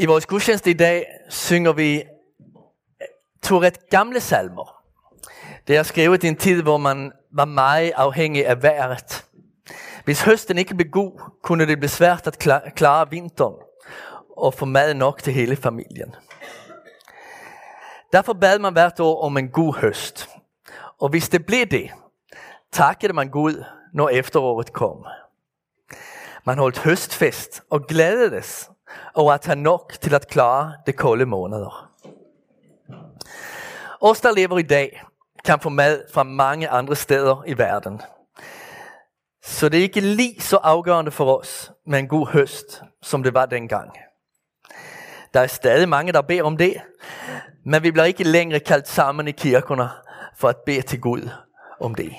I vores gudstjeneste i dag synger vi eh, to ret gamle salmer. Det er skrevet i en tid, hvor man var meget afhængig af vejret. Hvis høsten ikke blev god, kunne det blive svært at klare vinteren og få mad nok til hele familien. Derfor bad man hvert år om en god høst. Og hvis det blev det, takkede man Gud, når efteråret kom. Man holdt høstfest og glædedes og at have nok til at klare de kolde måneder. Os, der lever i dag, kan få mad fra mange andre steder i verden. Så det er ikke lige så afgørende for os med en god høst, som det var dengang. Der er stadig mange, der beder om det, men vi bliver ikke længere kaldt sammen i kirkerne for at bede til Gud om det.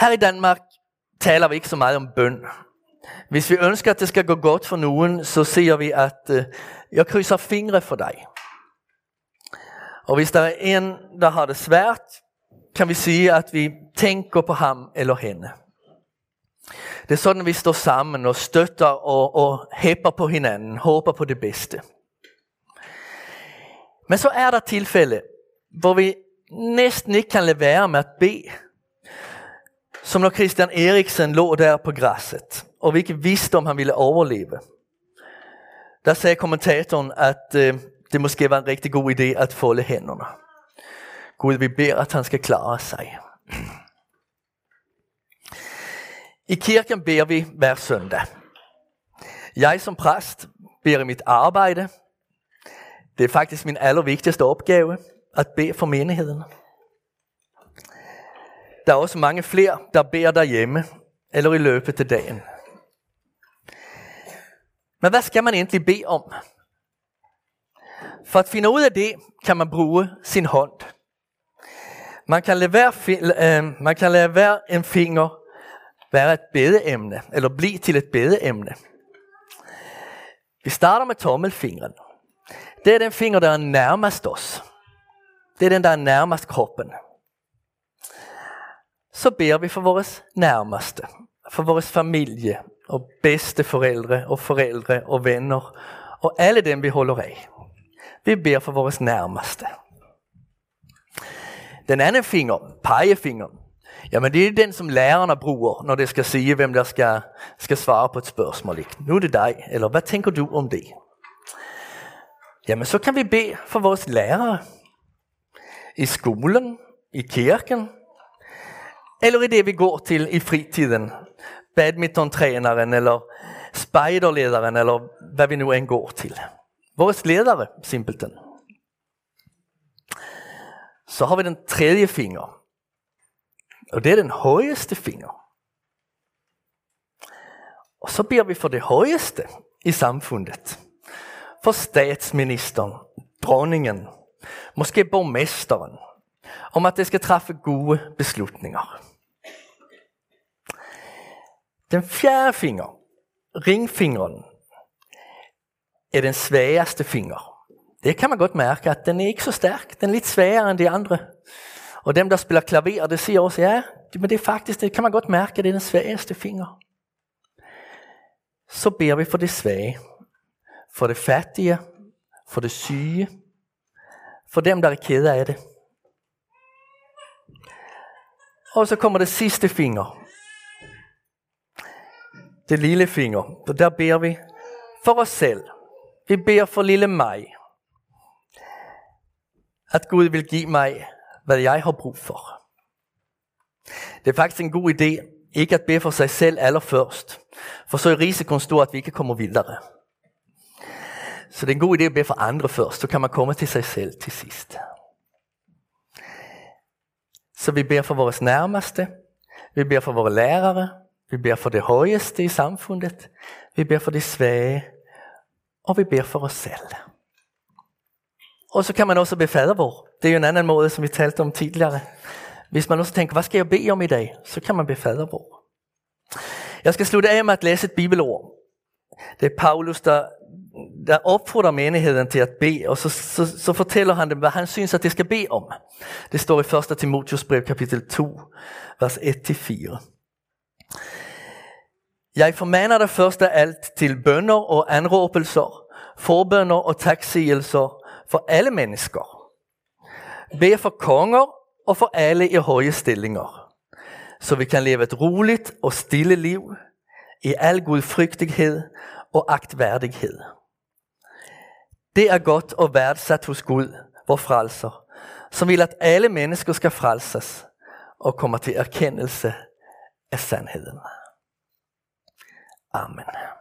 Her i Danmark taler vi ikke så meget om bøn. Hvis vi ønsker, at det skal gå godt for nogen, så siger vi, at øh, jeg krydser fingre for dig. Og hvis der er en, der har det svært, kan vi sige, at vi tænker på ham eller hende. Det er sådan, vi står sammen og støtter og, og hæpper på hinanden, håber på det bedste. Men så er der tilfælde, hvor vi næsten ikke kan lade være med at bede. Som når Christian Eriksen lå der på græsset, og vi ikke vidste, om han ville overleve. Der sagde kommentatoren, at øh, det måske var en rigtig god idé at folde hænderne. Gud, vi beder, at han skal klare sig. I kirken beder vi hver søndag. Jeg som præst beder i mit arbejde. Det er faktisk min allervigtigste opgave at bede for menigheden. Der er også mange flere, der beder derhjemme eller i løbet af dagen. Men hvad skal man egentlig bede om? For at finde ud af det, kan man bruge sin hånd. Man kan lade hver, øh, man kan lade hver en finger være et bedeemne, eller blive til et bedeemne. Vi starter med tommelfingeren. Det er den finger, der er nærmest os. Det er den, der er nærmest kroppen. Så beder vi for vores nærmeste, for vores familie, og bedste forældre, og forældre, og venner, og alle dem, vi holder af. Vi beder for vores nærmeste. Den anden finger, pegefingeren, jamen det er den, som lærerne bruger, når det skal sige, hvem der skal, skal svare på et spørgsmål. Nu er det dig, eller hvad tænker du om det? Jamen så kan vi bede for vores lærere. I skolen, i kirken, eller i det vi går til i fritiden. Badmintontræneren, eller spejderlederen, eller hvad vi nu end går til. Vores ledere, simpelthen. Så har vi den tredje finger. Og det er den højeste finger. Og så beder vi for det højeste i samfundet. For statsministeren, dronningen, måske borgmesteren, om at det skal træffe gode beslutninger. Den fjerde finger, ringfingeren, er den svageste finger. Det kan man godt mærke, at den er ikke så stærk. Den er lidt svagere end de andre. Og dem, der spiller klaver, det siger også, ja, men det er faktisk, det kan man godt mærke, at det er den svageste finger. Så beder vi for det svage, for det fattige, for det syge, for dem, der er kede af det. Og så kommer det sidste finger. Det lille finger. Og der beder vi for os selv. Vi beder for lille mig. At Gud vil give mig, hvad jeg har brug for. Det er faktisk en god idé, ikke at bede for sig selv allerførst. For så er risikoen stor, at vi ikke kommer videre. Så det er en god idé at bede for andre først, så kan man komme til sig selv til sidst. Så vi beder for vores nærmeste, vi beder for vores lærere, vi beder for det højeste i samfundet, vi beder for det svage, og vi beder for os selv. Og så kan man også bede fadervor. Det er jo en anden måde, som vi talte om tidligere. Hvis man også tænker, hvad skal jeg bede om i dag? Så kan man bede fadervor. Jeg skal slutte af med at læse et bibelord. Det er Paulus, der, der opfordrer menigheden til at bede, og så, så, så fortæller han dem, hvad han synes, at det skal bede om. Det står i 1. Timotius brev, kapitel 2, vers 1-4. Jeg formaner dig først af alt til bønder og anråbelser, forbønder og taksigelser for alle mennesker. Be for konger og for alle i høje stillinger, så vi kan leve et roligt og stille liv i al gudfrygtighed og agtværdighed. Det er godt og værdsat hos Gud, vor frelser, som vil at alle mennesker skal frelses og komme til erkendelse af sandheden. Amen.